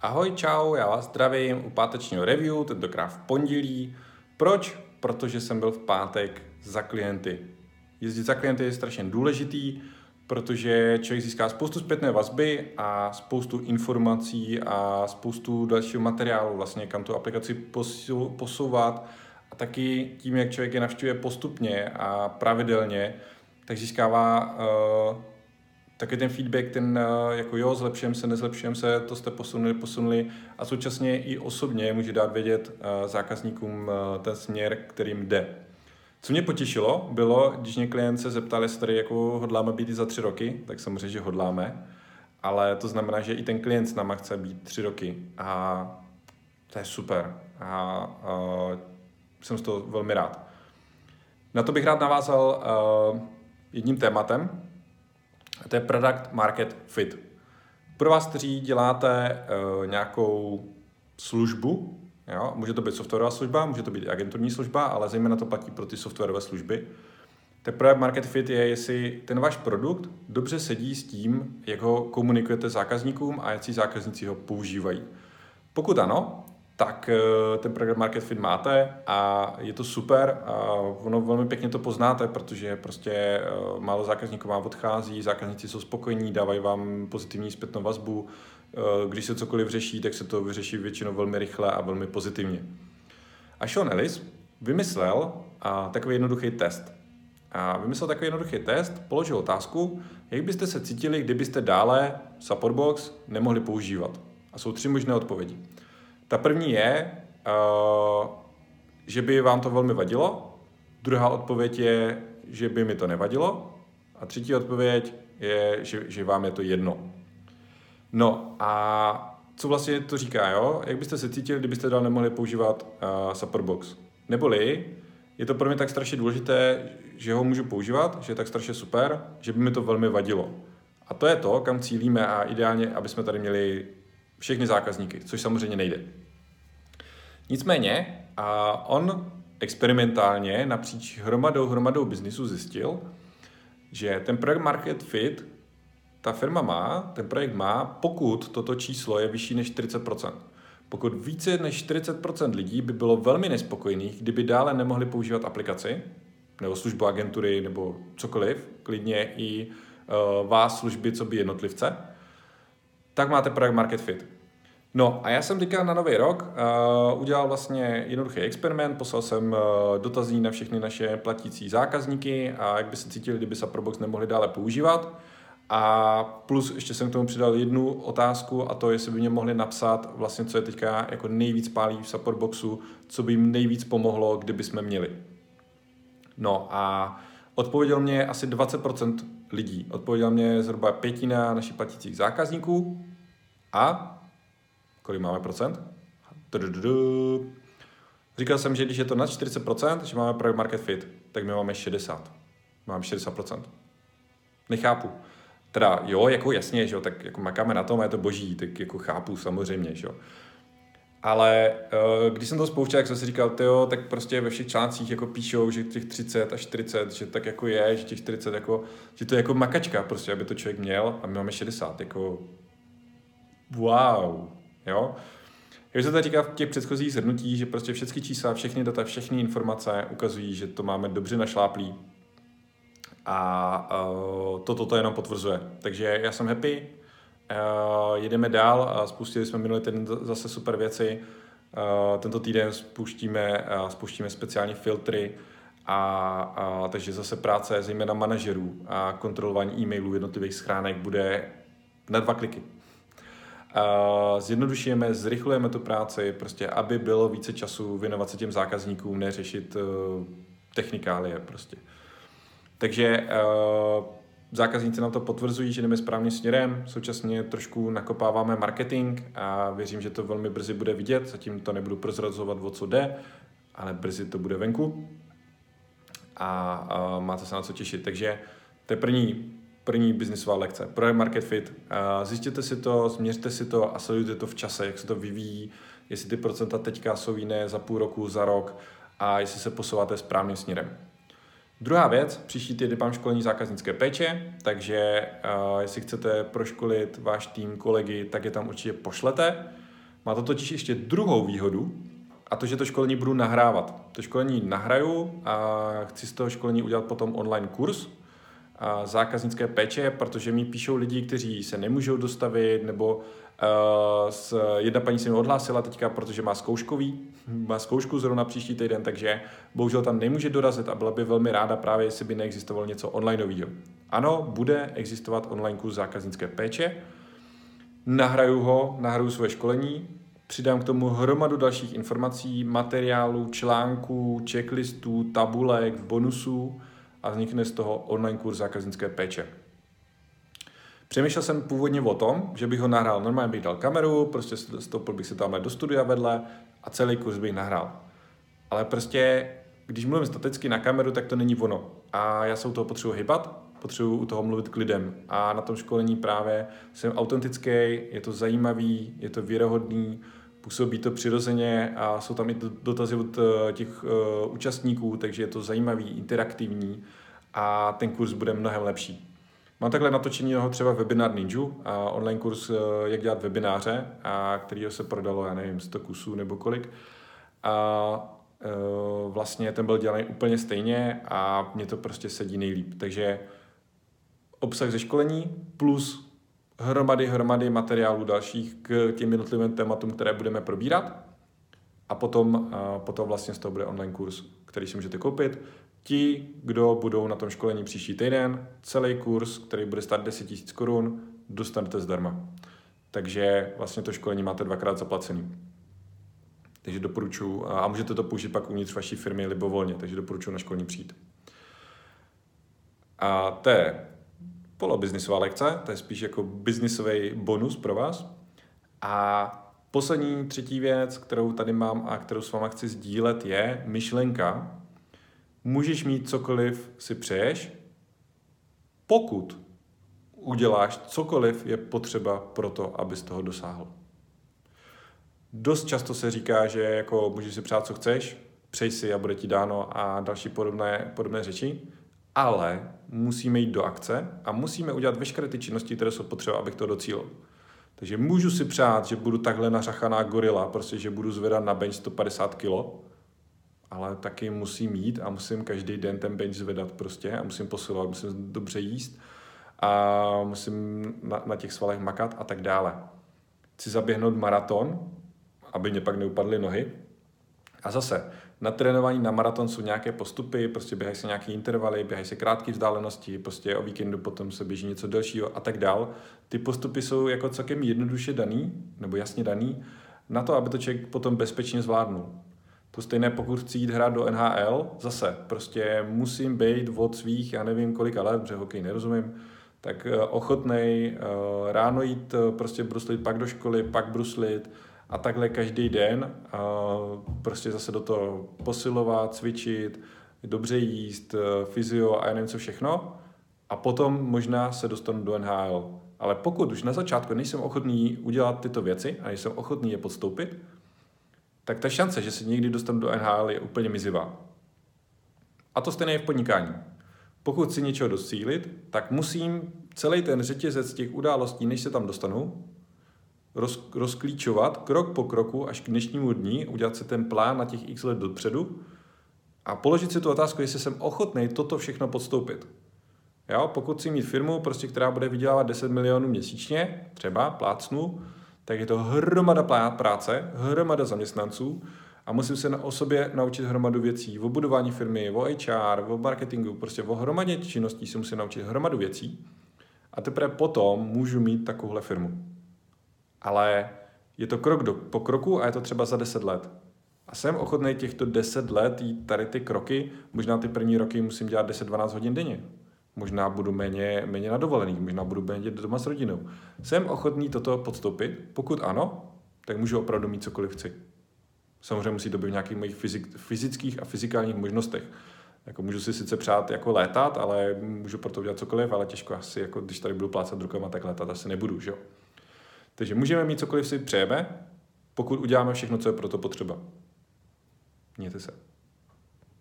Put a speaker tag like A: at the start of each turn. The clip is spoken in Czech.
A: Ahoj, čau, já vás zdravím u pátečního review, tentokrát v pondělí. Proč? Protože jsem byl v pátek za klienty. Jezdit za klienty je strašně důležitý, protože člověk získá spoustu zpětné vazby a spoustu informací a spoustu dalšího materiálu, vlastně kam tu aplikaci posouvat. A taky tím, jak člověk je navštěvuje postupně a pravidelně, tak získává uh, taky ten feedback, ten uh, jako jo, zlepšujeme se, nezlepšujeme se, to jste posunuli, posunuli. A současně i osobně může dát vědět uh, zákazníkům uh, ten směr, kterým jde. Co mě potěšilo, bylo, když mě klient se zeptal, jestli tady jako hodláme být i za tři roky, tak samozřejmě, že hodláme, ale to znamená, že i ten klient s náma chce být tři roky. A to je super. A, a jsem z toho velmi rád. Na to bych rád navázal uh, jedním tématem, a to je product market fit. Pro vás, kteří děláte uh, nějakou službu, jo, může to být softwarová služba, může to být agenturní služba, ale zejména to platí pro ty softwarové služby. Ten product market fit je, jestli ten váš produkt dobře sedí s tím, jak ho komunikujete zákazníkům a jak si zákazníci ho používají. Pokud ano, tak eh, ten program Market Fit máte a je to super a ono velmi pěkně to poznáte, protože prostě eh, málo zákazníků vám odchází, zákazníci jsou spokojení, dávají vám pozitivní zpětnou vazbu, eh, když se cokoliv řeší, tak se to vyřeší většinou velmi rychle a velmi pozitivně. A Sean Ellis vymyslel takový jednoduchý test. A vymyslel takový jednoduchý test, položil otázku, jak byste se cítili, kdybyste dále Supportbox nemohli používat. A jsou tři možné odpovědi. Ta první je, uh, že by vám to velmi vadilo. Druhá odpověď je, že by mi to nevadilo. A třetí odpověď je, že, že vám je to jedno. No a co vlastně to říká, jo? Jak byste se cítili, kdybyste dál nemohli používat uh, Supportbox? Neboli je to pro mě tak strašně důležité, že ho můžu používat, že je tak strašně super, že by mi to velmi vadilo. A to je to, kam cílíme a ideálně, aby jsme tady měli všechny zákazníky, což samozřejmě nejde. Nicméně, a on experimentálně napříč hromadou, hromadou biznisu zjistil, že ten projekt Market Fit ta firma má, ten projekt má, pokud toto číslo je vyšší než 40%. Pokud více než 40% lidí by bylo velmi nespokojených, kdyby dále nemohli používat aplikaci, nebo službu agentury, nebo cokoliv, klidně i uh, vás služby, co by jednotlivce, tak máte projekt Market Fit. No a já jsem teďka na nový rok uh, udělal vlastně jednoduchý experiment, poslal jsem uh, dotazní na všechny naše platící zákazníky a jak by se cítili, kdyby Saprobox nemohli dále používat. A plus ještě jsem k tomu přidal jednu otázku a to, jestli by mě mohli napsat vlastně, co je teďka jako nejvíc pálí v Supportboxu, co by jim nejvíc pomohlo, kdyby jsme měli. No a odpověděl mě asi 20% lidí. Odpověděl mě zhruba pětina našich platících zákazníků a kolik máme procent? Říkal jsem, že když je to nad 40%, že máme product market fit, tak my máme 60. Máme 60%. Nechápu. Teda jo, jako jasně, že jo, tak jako makáme na tom a je to boží, tak jako chápu samozřejmě, že jo. Ale uh, když jsem to spouštěl, jak jsem si říkal, tyjo, tak prostě ve všech článcích jako píšou, že těch 30 až 40, že tak jako je, že těch 40 jako, že to je jako makačka prostě, aby to člověk měl a my máme 60, jako wow, Jo? Jak se to říká v těch předchozích zhrnutí, že prostě všechny čísla, všechny data, všechny informace ukazují, že to máme dobře našláplý. A uh, toto to jenom potvrzuje. Takže já jsem happy, uh, jedeme dál a spustili jsme minulý týden zase super věci. Uh, tento týden spuštíme, uh, spuštíme speciální filtry, a, a takže zase práce zejména manažerů a kontrolování e-mailů jednotlivých schránek bude na dva kliky zjednodušujeme, zrychlujeme tu práci, prostě aby bylo více času věnovat se těm zákazníkům, neřešit uh, technikálie prostě. Takže uh, zákazníci nám to potvrzují, že jdeme správným směrem, současně trošku nakopáváme marketing a věřím, že to velmi brzy bude vidět, zatím to nebudu prozrazovat, o co jde, ale brzy to bude venku a, a máte se na co těšit. Takže to je první první biznisová lekce. Projekt Market Fit. Zjistěte si to, změřte si to a sledujte to v čase, jak se to vyvíjí, jestli ty procenta teďka jsou jiné za půl roku, za rok a jestli se posouváte správným směrem. Druhá věc, příští týden mám školení zákaznické péče, takže uh, jestli chcete proškolit váš tým, kolegy, tak je tam určitě pošlete. Má to totiž ještě druhou výhodu, a to, že to školení budu nahrávat. To školení nahraju a chci z toho školení udělat potom online kurz zákaznické péče, protože mi píšou lidi, kteří se nemůžou dostavit, nebo uh, s, jedna paní se mi odhlásila teďka, protože má zkouškový, má zkoušku zrovna příští týden, takže bohužel tam nemůže dorazit a byla by velmi ráda právě, jestli by neexistovalo něco onlineového. Ano, bude existovat online kurz zákaznické péče, nahraju ho, nahraju svoje školení, Přidám k tomu hromadu dalších informací, materiálů, článků, checklistů, tabulek, bonusů a vznikne z toho online kurz zákaznické péče. Přemýšlel jsem původně o tom, že bych ho nahrál, normálně bych dal kameru, prostě stoupil bych se tam do studia vedle a celý kurz bych nahrál. Ale prostě, když mluvím staticky na kameru, tak to není ono. A já se u toho potřebuji hybat, potřebuji u toho mluvit k lidem. A na tom školení právě jsem autentický, je to zajímavý, je to věrohodný, působí to přirozeně a jsou tam i dotazy od eh, těch uh, účastníků, takže je to zajímavý, interaktivní a ten kurz bude mnohem lepší. Mám takhle natočený třeba Webinar Ninja, a online kurz, uh, jak dělat webináře, a kterýho se prodalo, já nevím, 100 kusů nebo kolik. A vlastně ten byl dělaný úplně stejně a mě to prostě sedí nejlíp. Takže obsah ze školení plus hromady, hromady materiálů dalších k těm jednotlivým tématům, které budeme probírat. A potom, a potom vlastně z toho bude online kurz, který si můžete koupit. Ti, kdo budou na tom školení příští týden, celý kurz, který bude stát 10 000 korun, dostanete zdarma. Takže vlastně to školení máte dvakrát zaplacený. Takže doporučuji, a můžete to použít pak uvnitř vaší firmy libovolně, takže doporučuji na školní přijít. A to je polobiznisová lekce, to je spíš jako biznisový bonus pro vás. A poslední třetí věc, kterou tady mám a kterou s váma chci sdílet, je myšlenka. Můžeš mít cokoliv si přeješ, pokud uděláš cokoliv je potřeba pro to, abys toho dosáhl. Dost často se říká, že jako můžeš si přát, co chceš, přej si a bude ti dáno a další podobné, podobné řeči ale musíme jít do akce a musíme udělat veškeré ty činnosti, které jsou potřeba, abych to docílil. Takže můžu si přát, že budu takhle nařachaná gorila, prostě, že budu zvedat na bench 150 kg, ale taky musím jít a musím každý den ten bench zvedat prostě a musím posilovat, musím dobře jíst a musím na, na těch svalech makat a tak dále. Chci zaběhnout maraton, aby mě pak neupadly nohy. A zase, na trénování na maraton jsou nějaké postupy, prostě běhají se nějaké intervaly, běhají se krátké vzdálenosti, prostě o víkendu potom se běží něco delšího a tak dál. Ty postupy jsou jako celkem jednoduše daný, nebo jasně daný, na to, aby to člověk potom bezpečně zvládnul. To stejné, pokud chci jít hrát do NHL, zase, prostě musím být od svých, já nevím kolika let, protože hokej nerozumím, tak eh, ochotnej eh, ráno jít eh, prostě bruslit, pak do školy, pak bruslit, a takhle každý den prostě zase do toho posilovat, cvičit, dobře jíst, eh, fyzio a já nevím co všechno a potom možná se dostanu do NHL. Ale pokud už na začátku nejsem ochotný udělat tyto věci a nejsem ochotný je podstoupit, tak ta šance, že se někdy dostanu do NHL je úplně mizivá. A to stejné je v podnikání. Pokud chci něčeho docílit, tak musím celý ten řetězec těch událostí, než se tam dostanu, roz, rozklíčovat krok po kroku až k dnešnímu dní, udělat si ten plán na těch x let dopředu a položit si tu otázku, jestli jsem ochotný toto všechno podstoupit. Jo, pokud si mít firmu, prostě, která bude vydělávat 10 milionů měsíčně, třeba plácnu, tak je to hromada práce, hromada zaměstnanců a musím se o sobě naučit hromadu věcí, o budování firmy, o HR, o marketingu, prostě o hromadě činností se musím naučit hromadu věcí a teprve potom můžu mít takovouhle firmu ale je to krok do, po kroku a je to třeba za 10 let. A jsem ochotný těchto 10 let jít tady ty kroky, možná ty první roky musím dělat 10-12 hodin denně. Možná budu méně, méně na dovolený, možná budu méně doma s rodinou. Jsem ochotný toto podstoupit? Pokud ano, tak můžu opravdu mít cokoliv chci. Samozřejmě musí to být v nějakých mojich fyzik, fyzických a fyzikálních možnostech. Jako můžu si sice přát jako létat, ale můžu pro to udělat cokoliv, ale těžko asi, jako když tady budu plácat rukama, tak létat asi nebudu, že jo? Takže můžeme mít cokoliv si přejeme, pokud uděláme všechno, co je pro to potřeba. Mějte se.